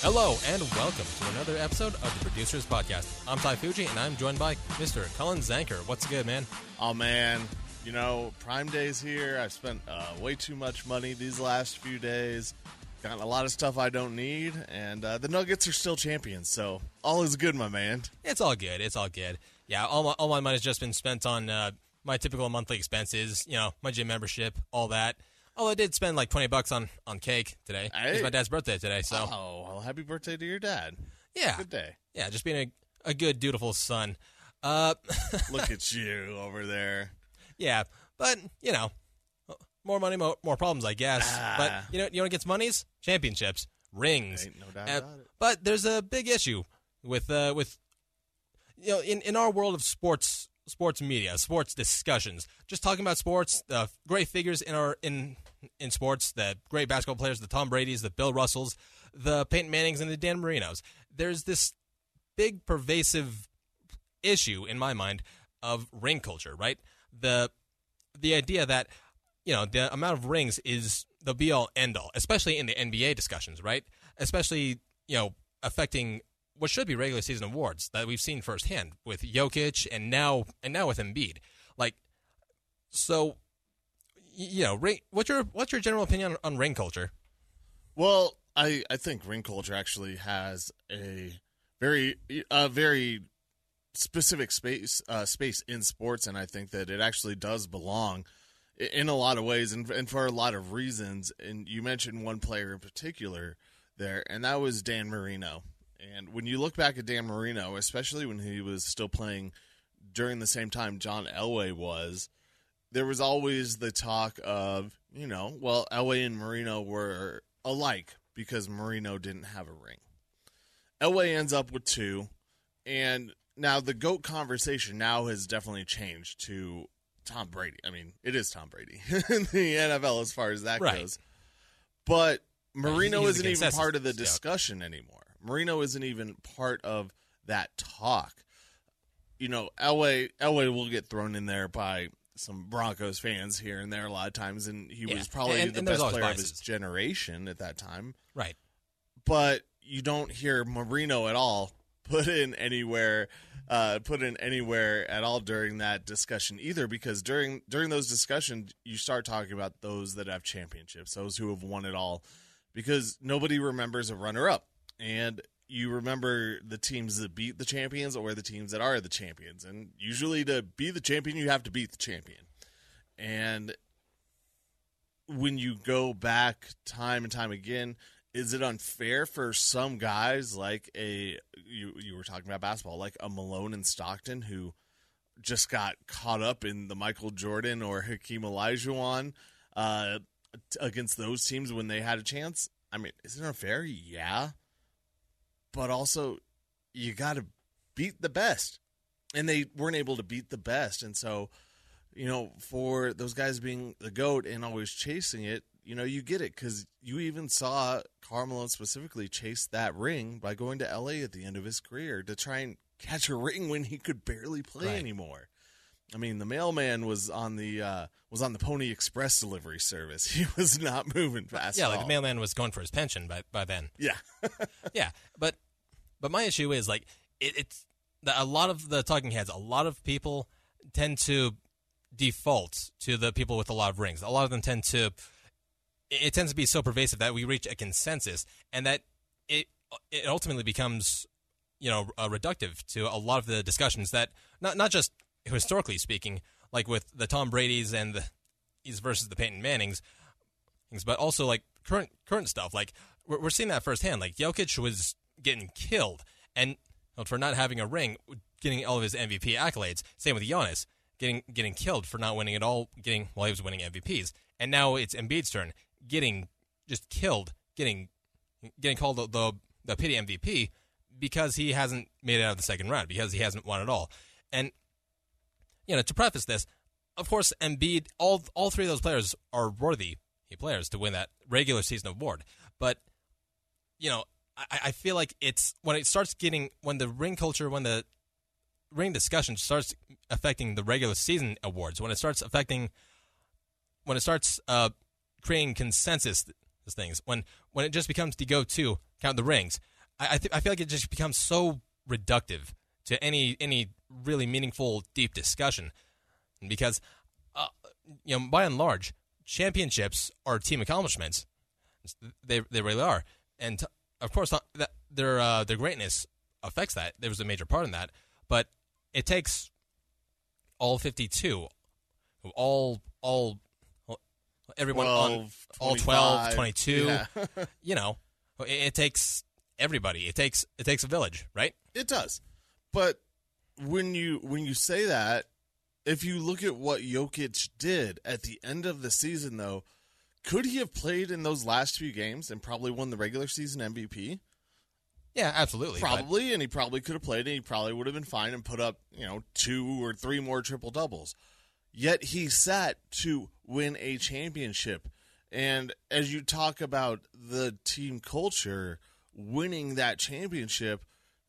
Hello and welcome to another episode of the Producers Podcast. I'm Ty Fujii and I'm joined by Mr. Collin Zanker. What's good, man? Oh man, you know Prime Day's here. I've spent uh, way too much money these last few days. Got a lot of stuff I don't need, and uh, the Nuggets are still champions, so all is good, my man. It's all good. It's all good. Yeah, all my all my money's just been spent on uh, my typical monthly expenses. You know, my gym membership, all that. Oh, I did spend like twenty bucks on on cake today. Hey. It's my dad's birthday today, so Oh, well, happy birthday to your dad. yeah, Good day. yeah, just being a, a good, dutiful son. Uh, Look at you over there. yeah, but you know, more money, more, more problems, I guess. Ah. But you know, you know what gets monies? Championships, rings. Ain't no doubt Uh, about it. But there's a big issue with uh, with you know in, in our world of sports sports media, sports discussions. Just talking about sports, the great figures in our in in sports, the great basketball players, the Tom Brady's, the Bill Russells, the Peyton Mannings, and the Dan Marinos. There's this big pervasive issue in my mind of ring culture, right? The the idea that you know the amount of rings is the be all end all, especially in the NBA discussions, right? Especially you know affecting what should be regular season awards that we've seen firsthand with Jokic and now and now with Embiid. Like, so you know, ring, what's your what's your general opinion on, on ring culture? Well, I I think ring culture actually has a very a very specific space uh, space in sports, and I think that it actually does belong in a lot of ways, and and for a lot of reasons. And you mentioned one player in particular there, and that was Dan Marino. And when you look back at Dan Marino, especially when he was still playing during the same time John Elway was, there was always the talk of, you know, well, Elway and Marino were alike because Marino didn't have a ring. Elway ends up with two, and now the GOAT conversation now has definitely changed to Tom Brady. I mean, it is Tom Brady in the NFL as far as that Right. goes. But Marino he's isn't even part of the discussion anymore. Marino isn't even part of that talk. You know, Elway Elway will get thrown in there by some Broncos fans here and there a lot of times, and he Yeah. was probably And- the and best player of his generation at that time. Right. But you don't hear Marino at all put in anywhere, uh, put in anywhere at all during that discussion either, because during during those discussions you start talking about those that have championships, those who have won it all, because nobody remembers a runner up, and you remember the teams that beat the champions or the teams that are the champions, and usually to be the champion you have to beat the champion, and when you go back time and time again, is it unfair for some guys like a you you were talking about basketball, like a Malone and Stockton who just got caught up in the Michael Jordan or Hakeem Olajuwon uh, against those teams when they had a chance? I mean, is it unfair? Yeah, but also you got to beat the best, and they weren't able to beat the best, and so you know, for those guys being the goat and always chasing it, you know, you get it because you even saw Carmelo specifically chase that ring by going to LA at the end of his career to try and catch a ring when he could barely play Right. anymore. I mean, the mailman was on the uh, was on the Pony Express delivery service. He was not moving fast. Yeah, like all. the mailman was going for his pension by by then. Yeah, yeah, but but my issue is like it, it's a lot of the talking heads, a lot of people tend to default to the people with a lot of rings. A lot of them tend to it, it tends to be so pervasive that we reach a consensus, and that it it ultimately becomes you know uh, reductive to a lot of the discussions that not not just historically speaking, like with the Tom Brady's and the these versus the Peyton Mannings, but also like current current stuff. Like we're, we're seeing that firsthand. Like Jokic was getting killed, and for not having a ring, getting all of his MVP accolades. Same with Giannis, getting getting killed for not winning at all. Getting while he was winning MVPs, and now it's Embiid's turn, getting just killed, getting getting called the the, the pity MVP because he hasn't made it out of the second round because he hasn't won at all. And you know, to preface this, of course, Embiid, all all three of those players are worthy players to win that regular season award. But you know, I, I feel like it's when it starts getting when the ring culture, when the ring discussion starts affecting the regular season awards, when it starts affecting, when it starts uh, creating consensus things. When when it just becomes the go-to count the rings, I I, th- I feel like it just becomes so reductive to any any really meaningful deep discussion. Because uh, you know by and large championships are team accomplishments. They they really are. And of course uh, that their uh, their greatness affects that. There was a major part in that. But it takes all 52 all all everyone 12, on all 12 22 Yeah. you know it, it takes everybody. It takes it takes a village right? It does. But when you when you say that, if you look at what Jokic did at the end of the season though, could he have played in those last few games and probably won the regular season MVP? yeah absolutely but- Probably, and he probably could have played and he probably would have been fine and put up, you know, two or three more triple doubles. Yet he sat to win a championship. And as you talk about the team culture, winning that championship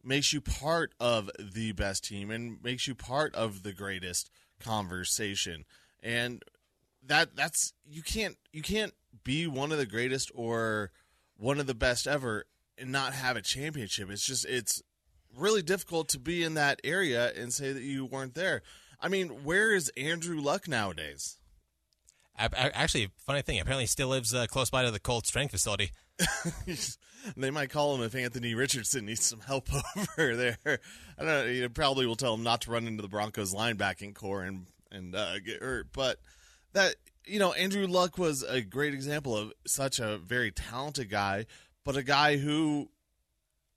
makes you part of the best team and makes you part of the greatest conversation. And that that's you can't you can't be one of the greatest or one of the best ever and not have a championship. It's just it's really difficult to be in that area and say that you weren't there. I mean, where is Andrew Luck nowadays? Actually, funny thing, apparently still lives uh, close by to the Colts Training Facility. they might call him if Anthony Richardson needs some help over there. I don't know. You probably will tell him not to run into the Broncos linebacking corps and and uh, get hurt. But that you know, Andrew Luck was a great example of such a very talented guy, but a guy who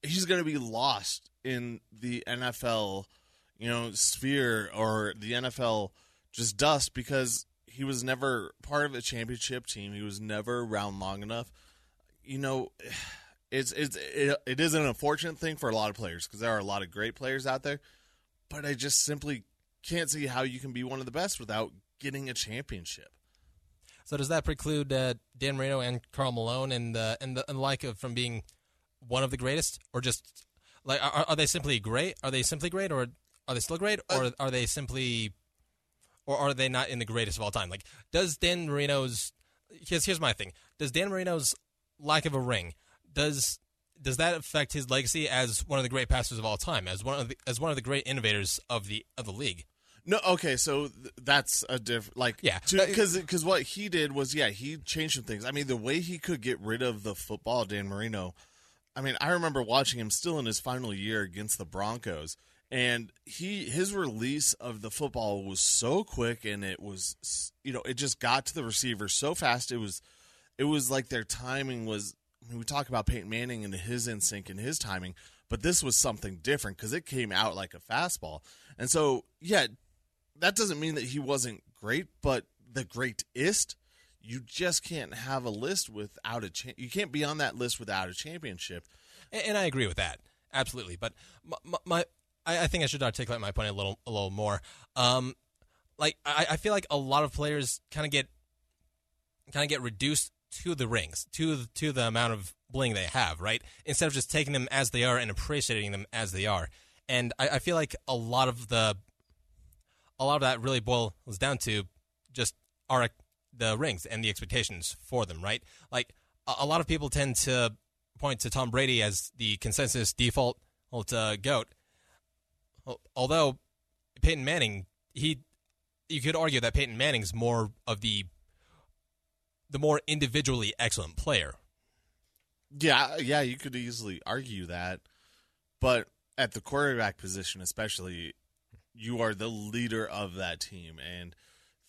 he's going to be lost in the NFL, you know, sphere or the NFL just dust because he was never part of a championship team. He was never around long enough. You know, it's it's it, it is an unfortunate thing for a lot of players because there are a lot of great players out there, but I just simply can't see how you can be one of the best without getting a championship. So does that preclude uh, Dan Marino and Karl Malone and the and the and the like of from being one of the greatest, or just like are, are they simply great? Are they simply great, or are they still great, or are they simply, or are they not in the greatest of all time? Like, does Dan Marino's? Here's here's my thing. Does Dan Marino's lack of a ring does does that affect his legacy as one of the great passers of all time, as one of the, as one of the great innovators of the of the league? No, okay, so th- that's a different like Yeah. because because what he did was yeah he changed some things. I mean the way he could get rid of the football, Dan Marino. I mean I remember watching him still in his final year against the Broncos, and he his release of the football was so quick and it was you know it just got to the receiver so fast. It was it was like their timing was. I mean, we talk about Peyton Manning and his instinct and his timing, but this was something different because it came out like a fastball. And so, yeah, that doesn't mean that he wasn't great, but the greatest, you just can't have a list without a cha- you can't be on that list without a championship. and, and I agree with that absolutely. But my, my, I, I think I should articulate my point a little a little more. Um, like I, I feel like a lot of players kind of get kind of get reduced to the rings, to to the amount of bling they have, right? Instead of just taking them as they are and appreciating them as they are. And I, I feel like a lot of the a lot of that really boils down to just our the rings and the expectations for them, right? Like a, a lot of people tend to point to Tom Brady as the consensus default uh, goat, although Peyton Manning, he you could argue that Peyton Manning's more of the the more individually excellent player. Yeah, yeah, you could easily argue that, but at the quarterback position, especially, you are the leader of that team, and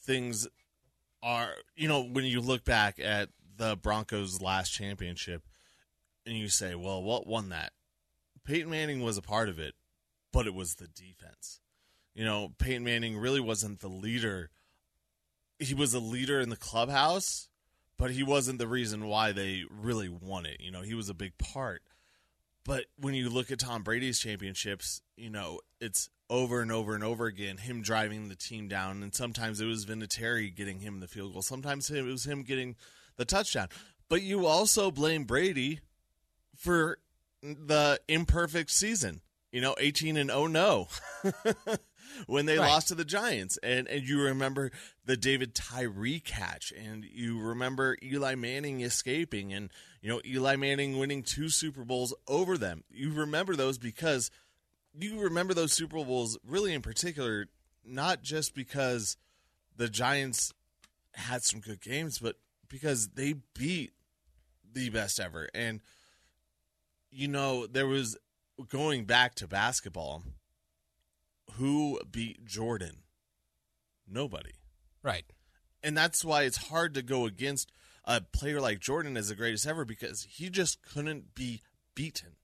things are you know when you look back at the Broncos' last championship, and you say, well, what won that? Peyton Manning was a part of it, but it was the defense. You know, Peyton Manning really wasn't the leader. He was a leader in the clubhouse, but he wasn't the reason why they really won it. You know, he was a big part. But when you look at Tom Brady's championships, you know, it's over and over and over again him driving the team down. And sometimes it was Vinatieri getting him the field goal. Sometimes it was him getting the touchdown. But you also blame Brady for the imperfect season. You know, 18 and oh no. when they Right. lost to the Giants, and and you remember the David Tyree catch, and you remember Eli Manning escaping, and you know Eli Manning winning two Super Bowls over them. You remember those because you remember those Super Bowls really in particular, not just because the Giants had some good games, but because they beat the best ever. And you know, there was going back to basketball, who beat Jordan? Nobody. Right. And that's why it's hard to go against a player like Jordan as the greatest ever because he just couldn't be beaten.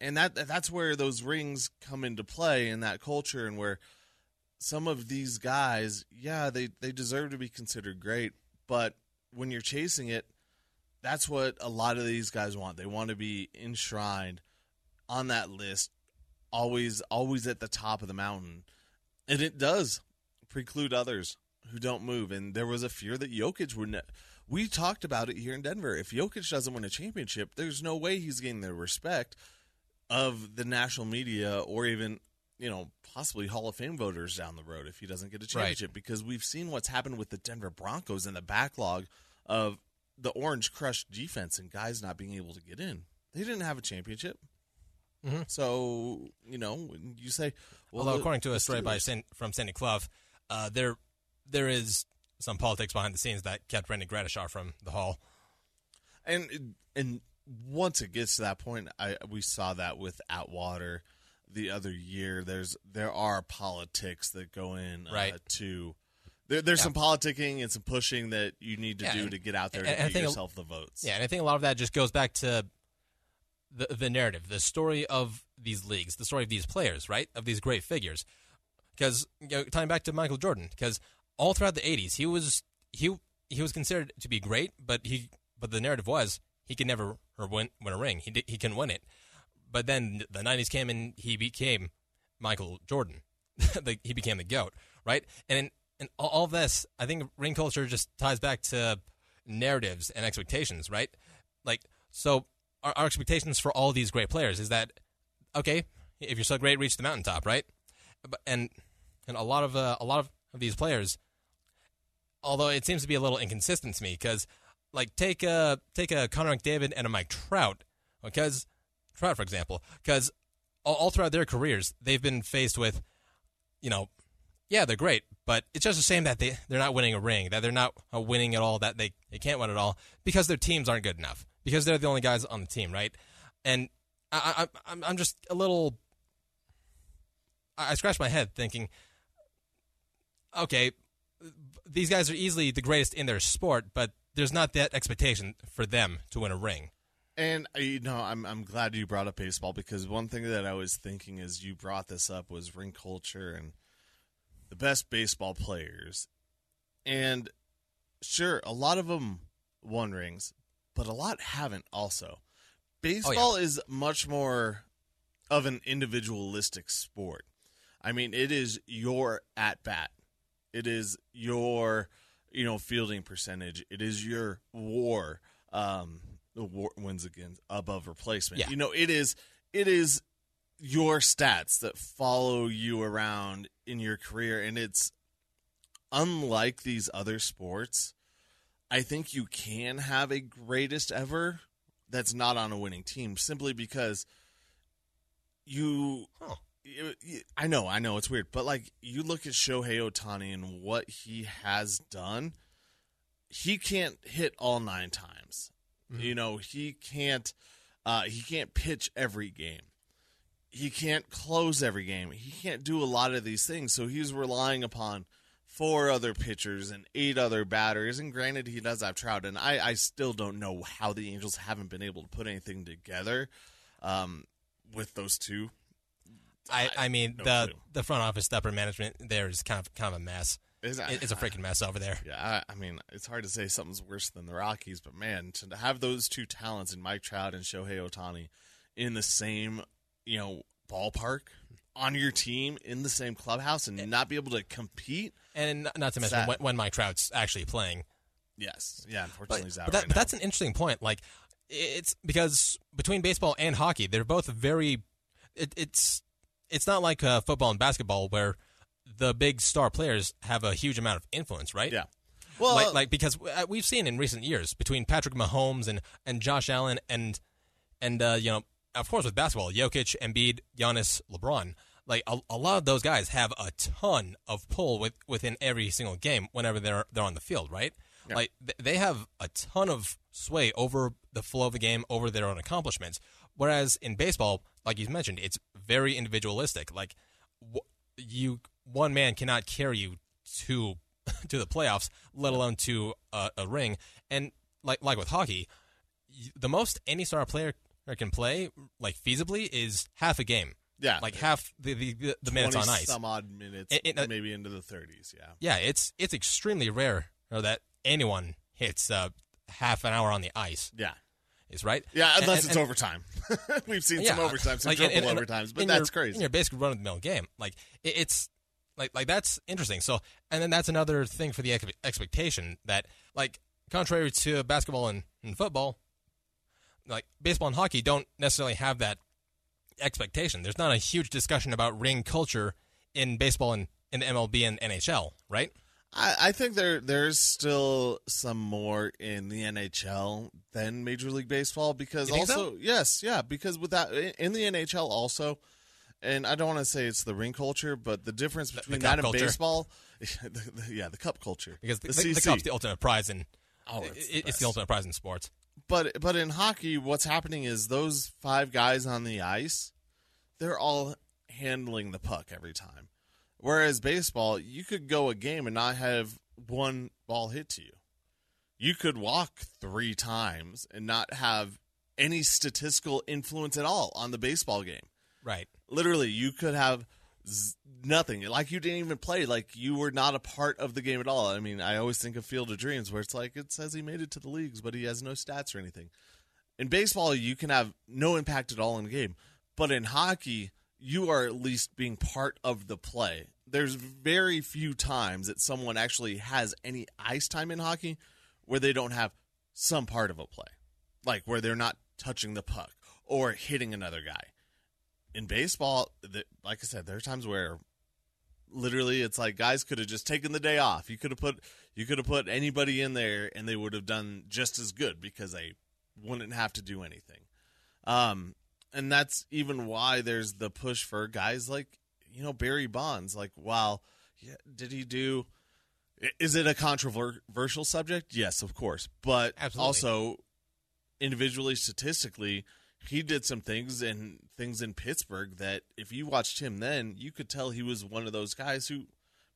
And that that's where those rings come into play in that culture and where some of these guys, yeah, they, they deserve to be considered great, but when you're chasing it, that's what a lot of these guys want. They want to be enshrined on that list, always always at the top of the mountain. And it does preclude others who don't move. And there was a fear that Jokic would. Ne- we talked about it here in Denver. If Jokic doesn't win a championship, there's no way he's getting the respect of the national media or even you know possibly Hall of Fame voters down the road if he doesn't get a Right. championship. Because we've seen what's happened with the Denver Broncos and the backlog of the orange crush defense and guys not being able to get in. They didn't have a championship. Mhm. So you know, when you say, well, Although, the- according to a story by San, from Sandy Clough, uh, there there is some politics behind the scenes that kept Randy Gradishar from the Hall. and and once it gets to that point, I we saw that with Atwater the other year. There's there are politics that go in uh, Right. to. There, there's Yeah. some politicking and some pushing that you need to Yeah, do and- to get out there and- to and get think a- yourself the votes. Yeah, and I think a lot of that just goes back to the the narrative, the story of these leagues, the story of these players, right? Of these great figures. Because you know, tying back to Michael Jordan, because all throughout the '80s, he was he he was considered to be great, but he but the narrative was he could never win win a ring. He did, he couldn't win it. But then the '90s came and he became Michael Jordan. the, he became the goat, right? And and all this, I think ring culture just ties back to narratives and expectations, right? Like, so our, our expectations for all these great players is that okay, if you're so great, reach the mountaintop, right? But and and a lot of uh, a lot of, of these players, although it seems to be a little inconsistent to me, because like take a take a Connor McDavid and a Mike Trout, because Trout, for example, because all, all throughout their careers they've been faced with, you know, yeah, they're great, but it's just a shame that they they're not winning a ring, that they're not uh, winning at all, that they they can't win at all because their teams aren't good enough, because they're the only guys on the team, right? And I, I I'm just a little. I I scratch my head thinking, okay, these guys are easily the greatest in their sport, but there's not that expectation for them to win a ring. And uh, you know, I'm I'm glad you brought up baseball because one thing that I was thinking as you brought this up was ring culture and the best baseball players. And sure, a lot of them won rings, but a lot haven't also. Baseball is much more of an individualistic sport. I mean, it is your at bat. It is your, you know, fielding percentage. It is your WAR, um, the WAR wins against above replacement. Yeah. You know, it is it is your stats that follow you around in your career, and it's unlike these other sports. I think you can have a greatest ever that's not on a winning team simply because you Huh. I know, I know, it's weird, but like you look at Shohei Ohtani and what he has done, he can't hit all nine times. You know, he can't, uh, he can't pitch every game. He can't close every game. He can't do a lot of these things. So he's relying upon four other pitchers and eight other batters. And granted, he does have Trout, and I, I still don't know how the Angels haven't been able to put anything together um, with those two. I, I mean no the clue. the front office, the upper management there is kind of kind of a mess. Is that- It- It's a freaking mess over there. Yeah, I, I mean, it's hard to say something's worse than the Rockies, but man, to have those two talents in Mike Trout and Shohei Ohtani in the same, you know, ballpark on your team in the same clubhouse and not be able to compete. And not- to mention when, when Mike Trout's actually playing. Yes, yeah, But, unfortunately, he's out but, that, right but that's an interesting point. Like, it's because between baseball and hockey, they're both very. It, it's it's not like uh, football and basketball where the big star players have a huge amount of influence, right? Yeah. Well, like, like because uh, we've seen in recent years between Patrick Mahomes and, and Josh Allen and and uh, you know of course with basketball Jokic, Embiid, Giannis, LeBron, like a, a lot of those guys have a ton of pull with, within every single game whenever they're they're on the field, right? Yeah. Like th- they have a ton of sway over the flow of the game, over their own accomplishments. Whereas in baseball, like you mentioned, it's very individualistic. Like you, one man cannot carry you to to the playoffs, let alone to a, a ring. And like like with hockey, the most any star player can play, like feasibly, is half a game. Yeah, Like half the the, the, the minutes on ice. some odd minutes, It- it- uh, maybe into the 30s. Yeah. Yeah, it's it's extremely rare that anyone hits uh, half an hour on the ice. Yeah. Is right. Yeah, unless and- it's and- overtime. We've seen Yeah, some overtime, some like, triple in- overtimes, but that's your, crazy. In your basic run of the mill game, like it, it's like like that's interesting. So, and then that's another thing for the ex- expectation that like contrary to basketball and, and football, like baseball and hockey don't necessarily have that expectation. There's not a huge discussion about ring culture in baseball and in the MLB and NHL, right? I, I think there there's still some more in the NHL than Major League Baseball because You think so? also yes, yeah, because with that in the NHL also, and I don't want to say it's the ring culture, but the difference the between cup that and culture. baseball, the, the, yeah, the cup culture Because the, the, the, the cup's the ultimate prize in Oh, it's it's, the best. the ultimate prize in sports. But but in hockey, what's happening is those five guys on the ice, they're all handling the puck every time. Whereas baseball, you could go a game and not have one ball hit to you. You could walk three times and not have any statistical influence at all on the baseball game. Right. Literally, you could have nothing. Like you didn't even play. Like you were not a part of the game at all. I mean, I always think of Field of Dreams, where it's like it says he made it to the leagues, but he has no stats or anything. In baseball, you can have no impact at all in the game, but in hockey, you are at least being part of the play. There's very few times that someone actually has any ice time in hockey where they don't have some part of a play, like where they're not touching the puck or hitting another guy in baseball, the, like I said, there are times where literally it's like guys could have just taken the day off. You could have put you could have put anybody in there and they would have done just as good because they wouldn't have to do anything. Um, and that's even why there's the push for guys like you know Barry Bonds. Like, wow, yeah, did he do? Is it a controversial subject? Yes, of course, but Absolutely. also individually, statistically, he did some things and things in Pittsburgh that if you watched him then, you could tell he was one of those guys who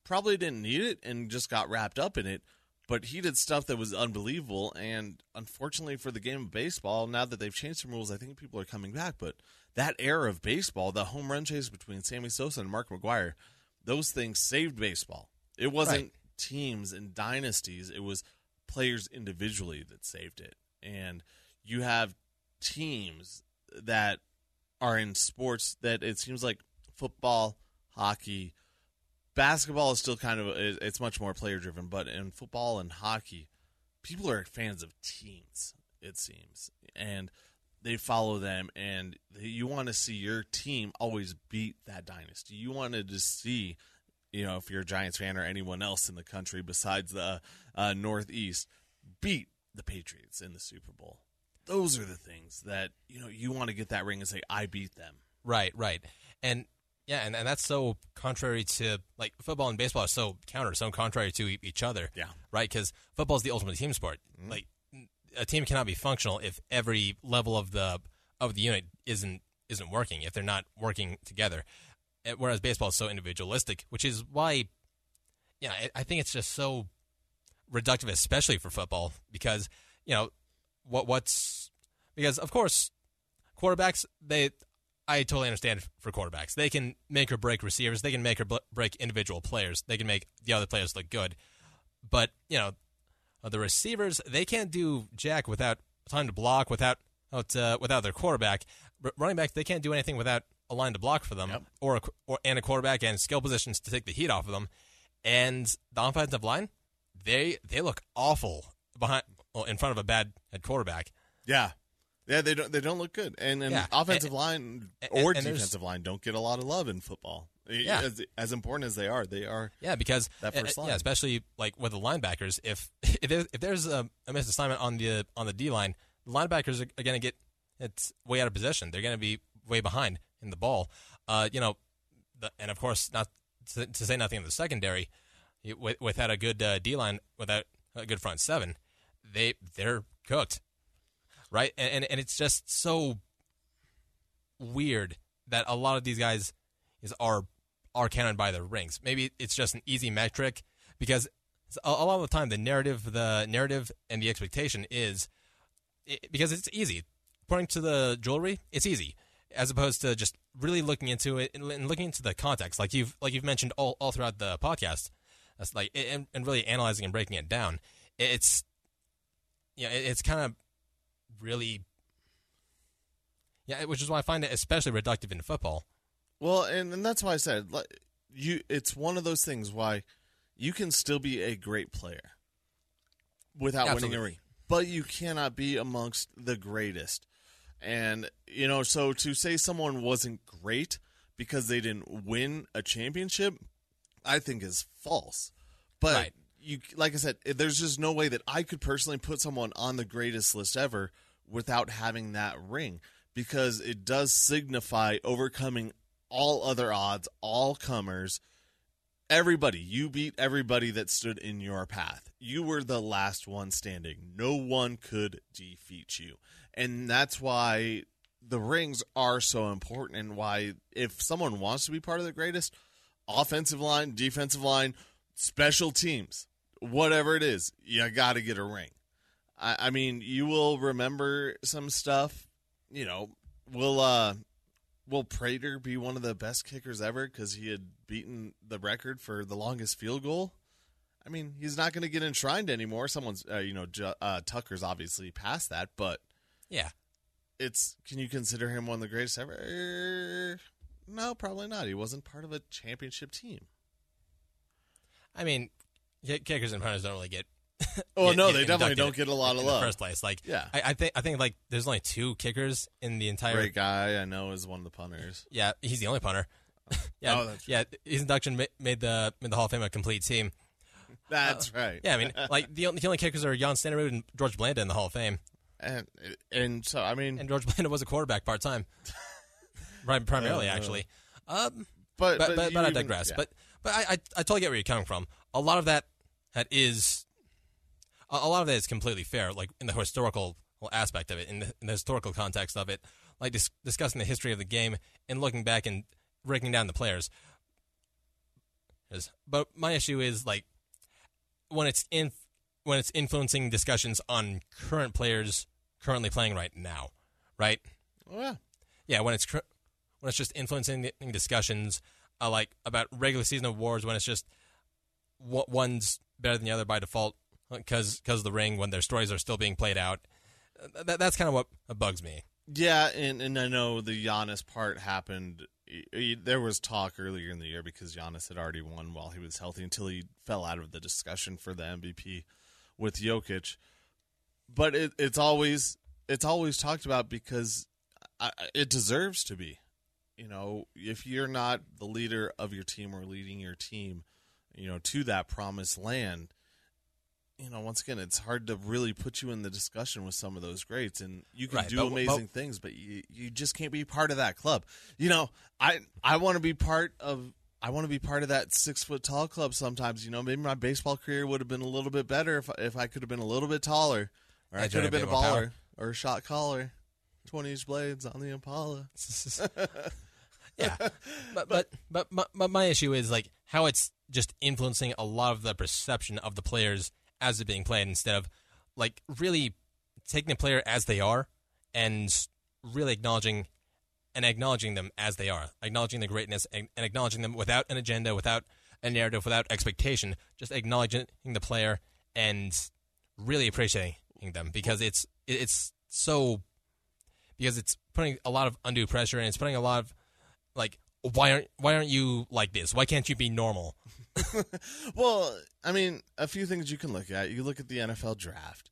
probably didn't need it and just got wrapped up in it. But he did stuff that was unbelievable. And unfortunately for the game of baseball, now that they've changed some rules, I think people are coming back. But that era of baseball, the home run chase between Sammy Sosa and Mark McGwire, those things saved baseball. It wasn't Right. teams and dynasties, it was players individually that saved it. And you have teams that are in sports that it seems like football, hockey, basketball is still kind of it's much more player driven, but in football and hockey, people are fans of teams. It seems, and they follow them, and you want to see your team always beat that dynasty. You wanted to see, you know, if you're a Giants fan or anyone else in the country besides the uh, Northeast, beat the Patriots in the Super Bowl. Those are the things that you know you want to get that ring and say I beat them. Right, right. And yeah, and, and that's so contrary to like football and baseball are so counter, so contrary to e- each other. Yeah. Right? Because football is the ultimate team sport. Like a team cannot be functional if every level of the of the unit isn't isn't working, if they're not working together. Uh, Whereas baseball is so individualistic, which is why yeah, I, I think it's just so reductive, especially for football, because you know what what's because of course quarterbacks they I totally understand for quarterbacks they can make or break receivers, they can make or break individual players, they can make the other players look good, but you know uh, the receivers they can't do jack without time to block without without, uh, without their quarterback. R- running backs they can't do anything without a line to block for them Yep. or, a, or and a quarterback and skill positions to take the heat off of them. And the offensive line, they they look awful behind well, in front of a bad head quarterback. Yeah. Yeah, they don't they don't look good, and and Yeah, offensive and- line or and there's- defensive line don't get a lot of love in football. Yeah. as, as important as they are, they are. Yeah, because That first line. yeah, especially like with the linebackers. If if there's, if there's a, a missed assignment on the on the D line, the linebackers are, are going to get it's way out of position. They're going to be way behind in the ball. Uh, you know, the, and of course, not to, to say nothing of the secondary, without a good uh, D line, without a good front seven, they they're cooked, right? And, and and it's just so weird that a lot of these guys is are are counted by their rings. Maybe it's just an easy metric because a, a lot of the time the narrative, the narrative and the expectation is i because it's easy. According to the jewelry, it's easy, as opposed to just really looking into it and, and looking into the context, like you've like you've mentioned all, all throughout the podcast. That's like and, and really analyzing and breaking it down. It's yeah, it, it's kind of really yeah, which is why I find it especially reductive in football. Well, and, and that's why I said like, you. It's one of those things why you can still be a great player without winning a ring, but you cannot be amongst the greatest. And you know, so to say someone wasn't great because they didn't win a championship, I think is false. But Right. You, like I said, there's just no way that I could personally put someone on the greatest list ever without having that ring because it does signify overcoming all other odds, all comers, everybody. You beat everybody that stood in your path. You were the last one standing. No one could defeat you. And that's why the rings are so important and why if someone wants to be part of the greatest offensive line, defensive line, special teams, whatever it is, you got to get a ring. I, I mean, you will remember some stuff. You know, will uh, will Prater be one of the best kickers ever because he had beaten the record for the longest field goal? I mean, he's not going to get enshrined anymore. Someone's, uh, you know, uh, Tucker's obviously past that, but Yeah, it's can you consider him one of the greatest ever? Er, No, probably not. He wasn't part of a championship team. I mean, kickers and punters don't really get. Oh get- no, get they definitely don't get a lot in of the love. first place. Like, Yeah. I, I think I think like there's only two kickers in the entire. Great guy, I know, is one of the punters. Yeah, he's the only punter. yeah, Oh, that's yeah. His induction ma- made the made the Hall of Fame a complete team. That's right. Yeah, I mean, like the only, the only kickers are Jan Stenerud and George Blanda in the Hall of Fame, and and so I mean, and George Blanda was a quarterback part time, Prim- primarily Uh, actually. Um, but but but, you but I digress. yeah. But but I, I I totally get where you're coming from. A lot of that that is a, a lot of that is completely fair, like in the historical aspect of it, in the, in the historical context of it, like dis- discussing the history of the game and looking back and breaking down the players. But my issue is like when it's in when it's influencing discussions on current players currently playing right now, right? Oh, yeah. yeah, when it's cr- when it's just influencing the discussions, uh, like about regular season awards, when it's just w- one's better than the other by default because because the ring, when their stories are still being played out. That, that's kind of what bugs me. Yeah, and, and I know the Giannis part happened. There was talk earlier in the year because Giannis had already won while he was healthy until he fell out of the discussion for the MVP with Jokic. But it, it's always it's always talked about because it deserves to be. You know, if you're not the leader of your team or leading your team, you know, to that promised land, you know, once again, it's hard to really put you in the discussion with some of those greats, and you can Right, do but- amazing things, but you you just can't be part of that club. You know, I I want to be part of. I want to be part of that six foot tall club. Sometimes, you know, maybe my baseball career would have been a little bit better if if I could have been a little bit taller, or I could have been a baller power. or a shot caller. Twenty inch blades on the Impala. yeah, but but but my, but my issue is like how it's just influencing a lot of the perception of the players as they're being played instead of like really taking the player as they are and really acknowledging and acknowledging them as they are, acknowledging the greatness and, and acknowledging them without an agenda, without a narrative, without expectation, just acknowledging the player and really appreciating them because it's it's so because it's putting a lot of undue pressure and it's putting a lot of like why aren't why aren't you like this? Why can't you be normal? Well, I mean, a few things you can look at. You look at the NFL draft.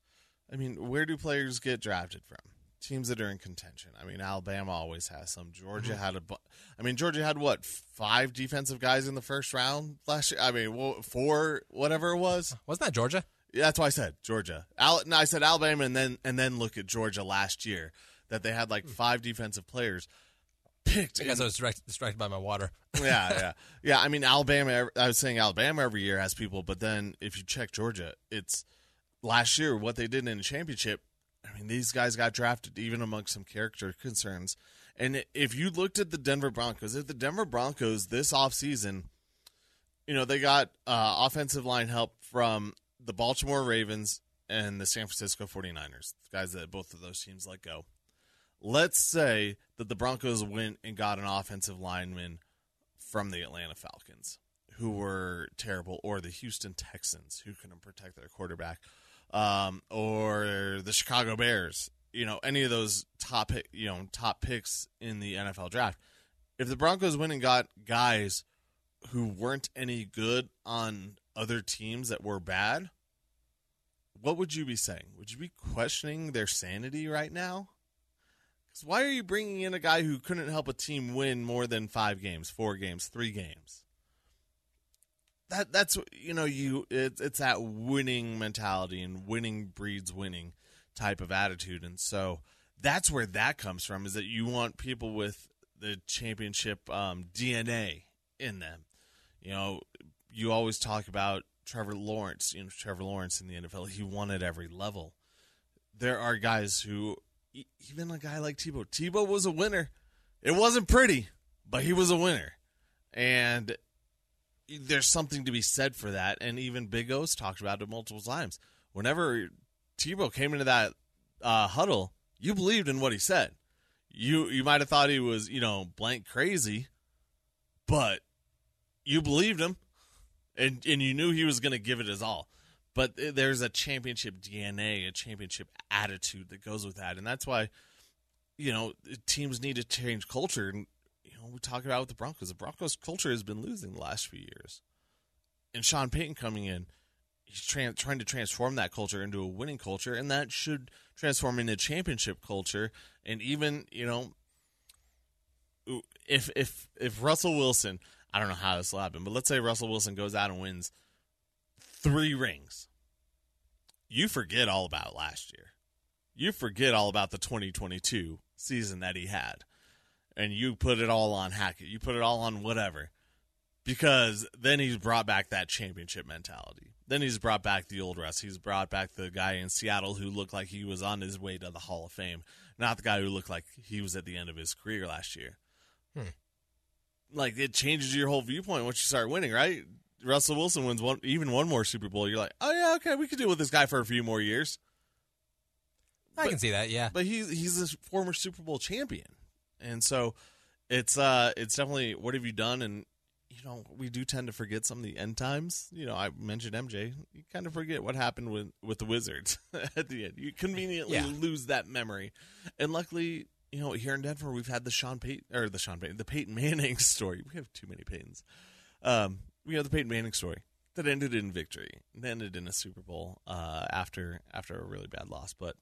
I mean, where do players get drafted from? teams that are in contention. I mean, Alabama always has some. Georgia mm-hmm. had a. bu- I mean, Georgia had what five defensive guys in the first round last year. I mean, four, whatever it was. Wasn't that Georgia? Yeah, that's why I said Georgia. Al- no, I said Alabama, and then and then look at Georgia last year that they had like hmm. five defensive players picked. I guess I was direct, distracted by my water. yeah, yeah, yeah. I mean, Alabama. I was saying Alabama every year has people, but then if you check Georgia, it's last year what they did in the championship. I mean, these guys got drafted even amongst some character concerns. And if you looked at the Denver Broncos, if the Denver Broncos this offseason, you know, they got uh, offensive line help from the Baltimore Ravens and the San Francisco 49ers, guys that both of those teams let go. Let's say that the Broncos went and got an offensive lineman from the Atlanta Falcons who were terrible, or the Houston Texans who couldn't protect their quarterback, um, or the Chicago Bears. You know, any of those top you know top picks in the NFL draft. If the Broncos went and got guys who weren't any good on other teams that were bad, what would you be saying? Would you be questioning their sanity right now? Because why are you bringing in a guy who couldn't help a team win more than five games, four games, three games? That that's you know you it's it's that winning mentality and winning breeds winning type of attitude, and so that's where that comes from. Is that you want people with the championship um, DNA in them? You know, you always talk about Trevor Lawrence. You know, Trevor Lawrence in the NFL, he won at every level. There are guys who, even a guy like Tebow. Tebow was a winner. It wasn't pretty, but he was a winner, and there's something to be said for that. And even Big O's talked about it multiple times. Whenever Tebow came into that uh, huddle, you believed in what he said. You you might have thought he was you know blank crazy, but you believed him, and and you knew he was going to give it his all. But there's a championship DNA, a championship attitude that goes with that, and that's why you know teams need to change culture. And you know we talk about with the Broncos. The Broncos culture has been losing the last few years, and Sean Payton coming in, he's trying trying to transform that culture into a winning culture, and that should transform into championship culture. And even you know, if if if Russell Wilson, I don't know how this will happen, but let's say Russell Wilson goes out and wins three rings, you forget all about last year. You forget all about the 2022 season that he had, and you put it all on Hackett. You put it all on whatever, because then he's brought back that championship mentality. Then he's brought back the old Russ. He's brought back the guy in Seattle who looked like he was on his way to the Hall of Fame, not the guy who looked like he was at the end of his career last year. Hmm. Like it changes your whole viewpoint once you start winning, right? Russell Wilson wins one, even one more Super Bowl. You're like, oh yeah, okay, we could deal with this guy for a few more years. I But- can see that. Yeah. But he's he's a former Super Bowl champion, and so it's uh it's definitely what have you done? And you know we do tend to forget some of the end times. You know I mentioned MJ. You kind of forget what happened with with the Wizards at the end. You conveniently Yeah. lose that memory, and luckily. You know, here in Denver, we've had the Sean Payton or the Sean Payton, the Peyton Manning story. We have too many Peytons. Um, we have the Peyton Manning story that ended in victory, ended in a Super Bowl uh, after after a really bad loss. But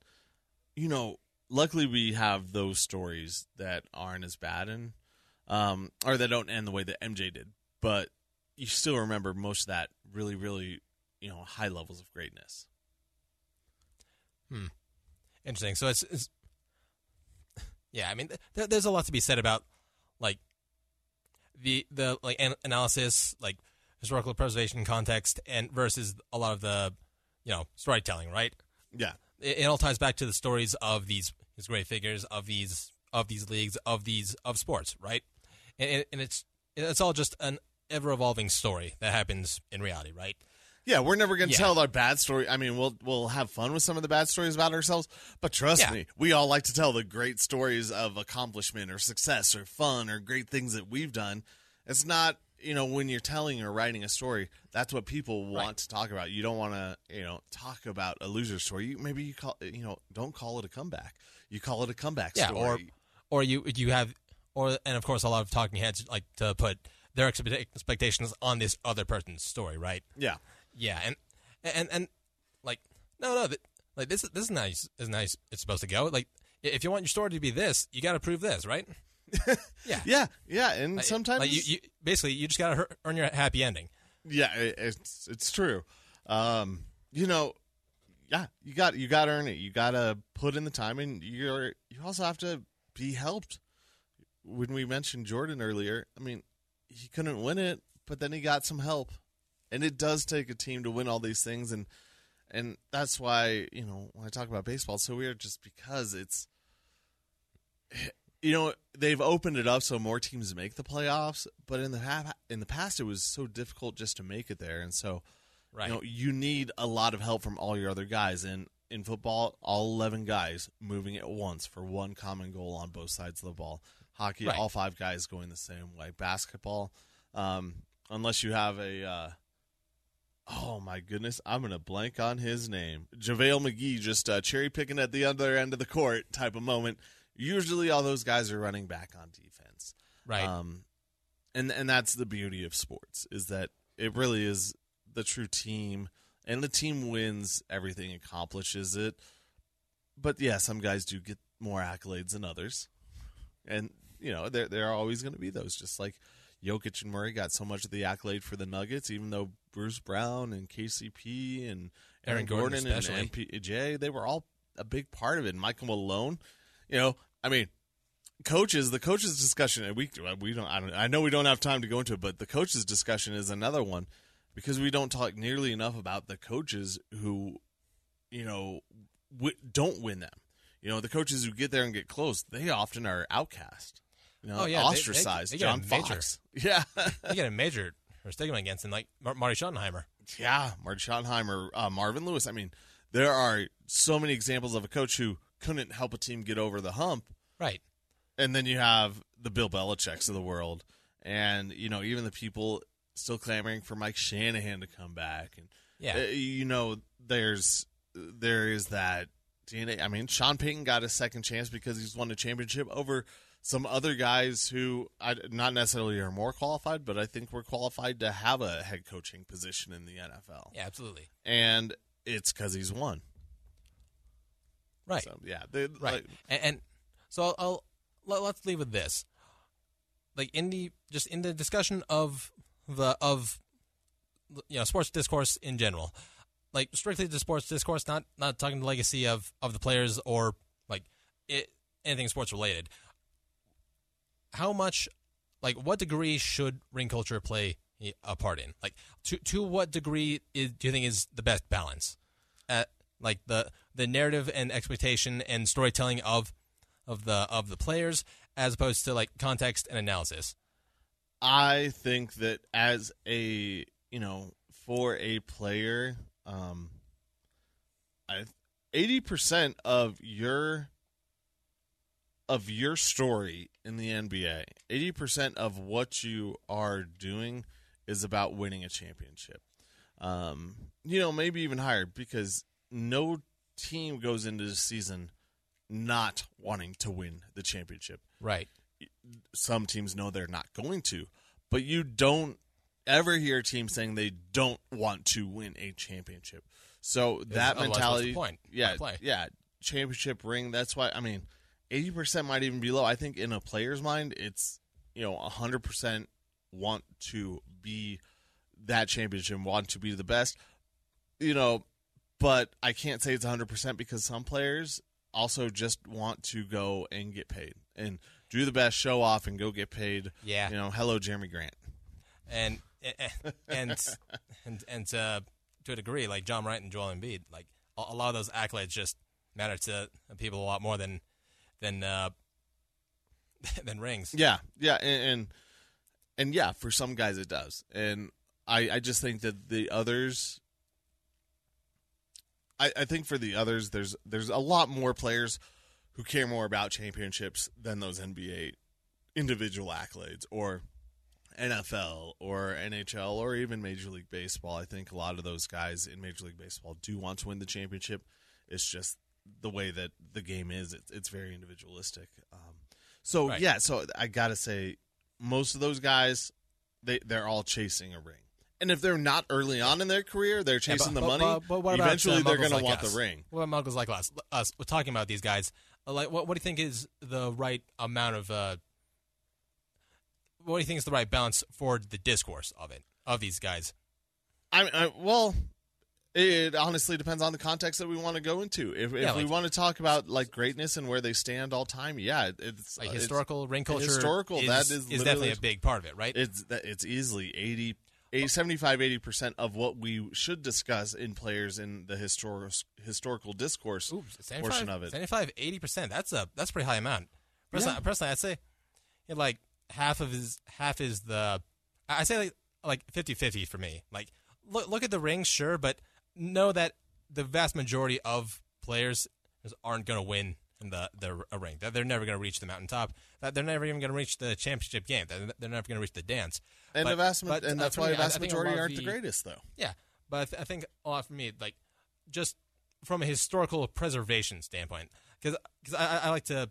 you know, luckily we have those stories that aren't as bad and um or that don't end the way that MJ did. But you still remember most of that really, really, you know, high levels of greatness. Hmm. Interesting. So it's, it's yeah. I mean, th- there's a lot to be said about like the the like an- analysis, like historical preservation context, and versus a lot of the you know storytelling. Right. Yeah. It, it all ties back to the stories of these these great figures of these of these leagues of these of sports. Right. And, and, it's it's all just an ever evolving story that happens in reality. Right. Yeah, we're never going to Yeah. tell our bad story. I mean, we'll we'll have fun with some of the bad stories about ourselves, but trust Yeah. me, we all like to tell the great stories of accomplishment or success or fun or great things that we've done. It's not, you know, when you're telling or writing a story, that's what people want Right. to talk about. You don't want to, you know, talk about a loser story. You, maybe you call, you know, don't call it a comeback. You call it a comeback Yeah, story. or or you you have or and of course a lot of talking heads like to put their expectations on this other person's story, right? yeah, Yeah, and and and like no no th- like this is this is nice is nice it's supposed to go like if you want your story to be this, you got to prove this, right? yeah, Yeah, yeah, and Like- sometimes like you, you basically you just got to earn your happy ending. Yeah, it, it's it's true. Um, you know, yeah, you got you got to earn it. You got to put in the time, and you're you also have to be helped. When we mentioned Jordan earlier, I mean, he couldn't win it, but then he got some help, and it does take a team to win all these things, and and that's why you know when I talk about baseball, it's so weird, just because it's you know they've opened it up so more teams make the playoffs but in the ha- in the past it was so difficult just to make it there and so Right. you know you need a lot of help from all your other guys and in football all 11 guys moving at once for one common goal on both sides of the ball hockey Right. all five guys going the same way basketball um, unless you have a uh, Oh my goodness, I'm gonna blank on his name. JaVale McGee just uh, cherry picking at the other end of the court type of moment. Usually, all those guys are running back on defense, right. Um, and and that's the beauty of sports is that it really is the true team, and the team wins everything, accomplishes it. But yeah, some guys do get more accolades than others, and you know there there are always going to be those. Just like Jokic and Murray got so much of the accolade for the Nuggets, even though Bruce Brown and KCP and Aaron, Aaron Gordon Gordon, and MPJ, they were all a big part of it. And Michael Malone, you know, I mean, coaches, the coaches discussion, and we we don't, I don't, I know we don't have time to go into it, but the coaches discussion is another one because we don't talk nearly enough about the coaches who, you know, w- don't win them. You know, the coaches who get there and get close, they often are outcast. You know, Oh, yeah, they- they- ostracized. they John Fox. Yeah. you get a major or stigma against him, like Mar- Marty Schottenheimer. Yeah, Marty Schottenheimer, uh, Marvin Lewis. I mean, there are so many examples of a coach who couldn't help a team get over the hump. Right. And then you have the Bill Belichick's of the world, and you know even the people still clamoring for Mike Shanahan to come back. And Yeah. uh, you know, there's there is that DNA. I mean, Sean Payton got a second chance because he's won a championship over some other guys who I, not necessarily are more qualified, but I think we're qualified to have a head coaching position in the NFL yeah, absolutely. and it's because he's won. Right. So yeah, they, right. like, and, and so I'll, I'll let, let's leave with this. Like in the just in the discussion of the of you know sports discourse in general, like strictly the sports discourse, not not talking the legacy of of the players or like it, anything sports related. How much, like, what degree should ring culture play a part in? Like, to to what degree is, do you think is the best balance? At like the the narrative and expectation and storytelling of of the of the players as opposed to like context and analysis. I think that as a you know for a player, um, I eighty percent of your of your story in the NBA, eighty percent of what you are doing is about winning a championship. Um, you know, maybe even higher because no team goes into the season not wanting to win the championship Right. some teams know they're not going to, but you don't ever hear a team saying they don't want to win a championship. So that mentality, point? yeah, yeah, championship ring. That's why I mean, eighty percent might even be low. I think in a player's mind, it's you know hundred percent want to be that championship, want to be the best. You know, but I can't say it's hundred percent because some players also just want to go and get paid and do the best, show off, and go get paid. Yeah. You know, hello, Jerami Grant. and and and and uh, to a degree, like John Wright and Joel Embiid, like a, a lot of those accolades just matter to people a lot more than than uh, than rings. Yeah, yeah, and, and and yeah, for some guys it does, and I I just think that the others. I, I think for the others, there's there's a lot more players who care more about championships than those NBA individual accolades or NFL or NHL or even Major League Baseball. I think a lot of those guys in Major League Baseball do want to win the championship. It's just the way that the game is. It's, it's very individualistic. Um, so Right. yeah, so I gotta say, most of those guys, they they're all chasing a ring, And if they're not early on in their career, they're Yeah, chasing but- the but- money. but- but what about, eventually, uh, they're going to want us? the ring. What about muggles like us? Us we're talking about these guys. Uh, Like, what, what do you think is the right amount of? Uh, what do you think is the right balance for the discourse of it of these guys? I, I well, it honestly depends on the context that we want to go into. If, if Yeah, we want to talk about like greatness and where they stand all time, yeah, it's Like uh, it's- historical ring culture. historical, is, that is is definitely a big part of it, right? It's it's easily 80, 80 75 80 percent of what we should discuss in players in the historical historical discourse Ooh, portion of it. 75, 80 percent. That's a that's a pretty high amount. Personally, Yeah. personally I'd say like half of his half is the I I say like like 50-50 for me. Like look look at the rings, sure, but know that the vast majority of players aren't going to win in the the a ring. That they're never going to reach the mountaintop. That they're never even going to reach the championship game. That they're never going to reach the dance. and But- the vast but, and uh, that's for why me, the vast I think majority aren't the the- greatest though. Yeah, but I, th- I think a lot for me, like just from a historical preservation standpoint, because I, I, I like to,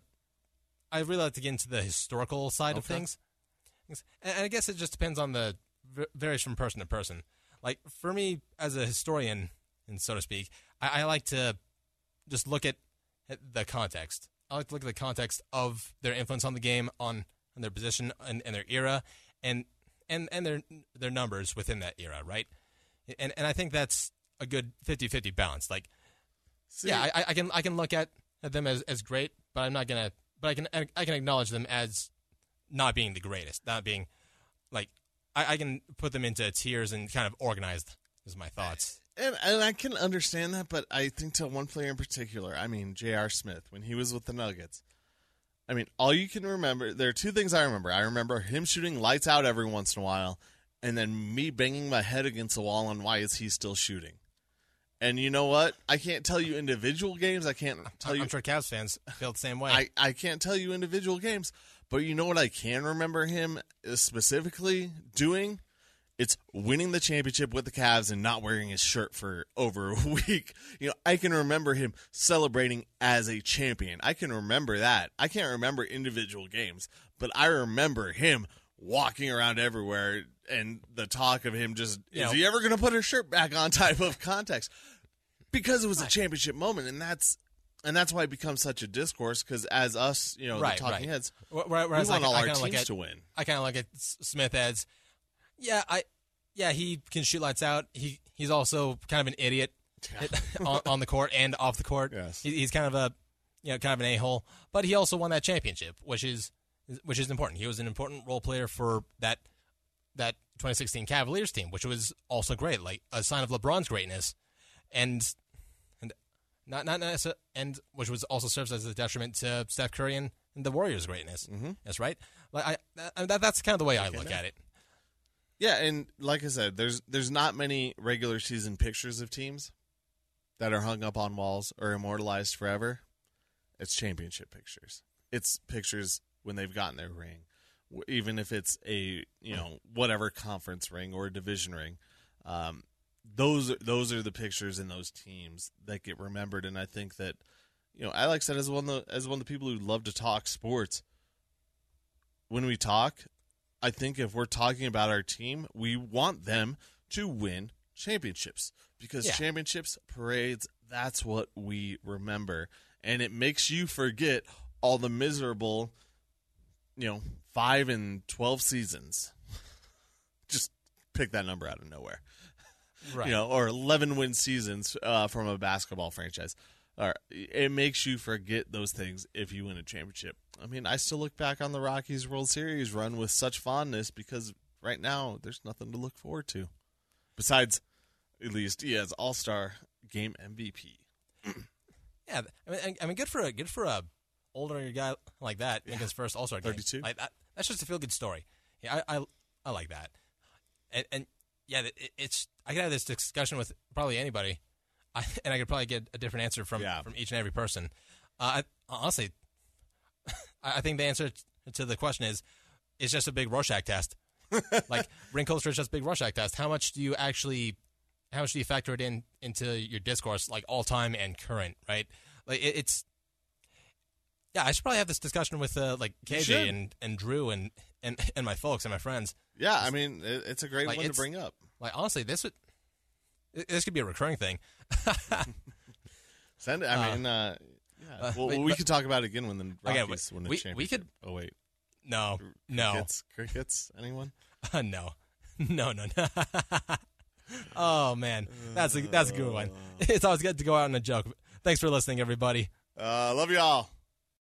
I really like to get into the historical side of things, and, and I guess it just depends on the v- varies from person to person. Like for me, as a historian, and so to speak, I, I like to just look at the context. I like to look at the context of their influence on the game, on, on their position and, and their era, and and and their their numbers within that era, right? And and I think that's a good 50-50 balance. Like, See, yeah, I, I can I can look at, at them as, as great, but I'm not gonna. But I can I can acknowledge them as not being the greatest, not being like I, I can put them into tiers and kind of organized is my thoughts. And and I can understand that, but I think to one player in particular, I mean J.R. Smith when he was with the Nuggets. I mean, all you can remember. There are two things I remember. I remember him shooting lights out every once in a while, and then me banging my head against the wall on why is he still shooting. And you know what? I can't tell you individual games. I can't tell you I'm sure Cavs fans feel the same way. I, I can't tell you individual games, but you know what I can remember him specifically doing? It's winning the championship with the Cavs and not wearing his shirt for over a week. You know, I can remember him celebrating as a champion. I can remember that. I can't remember individual games, but I remember him walking around everywhere and the talk of him just You is know- he ever going to put his shirt back on type of context because it was a championship moment and that's and that's why it becomes such a discourse because as us you know Right, the talking right. heads Wh- wh- Whereas we want I, all I our teams at, to win I kind of look at Smith as, yeah, I, yeah, he can shoot lights out. He he's also kind of an idiot on, on the court and off the court. Yes. He, he's kind of a, you know, kind of an a hole. But he also won that championship, which is which is important. He was an important role player for that that 2016 Cavaliers team, which was also great, like a sign of LeBron's greatness, and and not not necessarily, and which was also serves as a detriment to Steph Curry and, and the Warriors' greatness. Mm-hmm. That's right. Like I, that, that, that's kind of the way I look at it. Yeah and like i said there's there's not many regular season pictures of teams that are hung up on walls or immortalized forever. It's championship pictures. It's pictures when they've gotten their ring. Even if it's a you know whatever conference ring or a division ring um, those those are the pictures in those teams that get remembered. And i think that you know alex said as one of the, as one of the people who love to talk sports when we talk i think if we're talking about our team we want them to win championships because Yeah. championships parades that's what we remember and it makes you forget all the miserable you know 5 and 12 seasons just pick that number out of nowhere Right. you know, or 11 win seasons uh, from a basketball franchise. Or it makes you forget those things if you win a championship. I mean, I still look back on the Rockies World Series run with such fondness because right now there's nothing to look forward to, besides Elias Díaz All Star Game MVP. Yeah, I mean, I- mean, good for a good for a older guy like that in his first All Star game. 32. Like that, that's just a feel good story. Yeah, I, I I like that. And and yeah, it, it's I could have this discussion with probably anybody, I, and I could probably get a different answer from Yeah. from each and every person. Uh, I, honestly, I, think the answer to the question is it's just a big Rorschach test. like ring culture is just a big Rorschach test. How much do you actually how much do you factor it in into your discourse, like all time and current, right? Like it, it's yeah. I should probably have this discussion with uh, like KJ and, and Drew and, and and my folks and my friends. Yeah, I mean, it, it's a great Like, one to bring up. Like honestly, this would this could be a recurring thing. Send it. I mean, uh, yeah. uh, well, we but- could talk about it again when the Okay, Rockies but win the we- we could- Oh wait, No, no, crickets, crickets. Anyone? no, no, no, no. oh man, that's a that's a good one. It's always good to go out on a joke. Thanks for listening, everybody. Uh, love you all.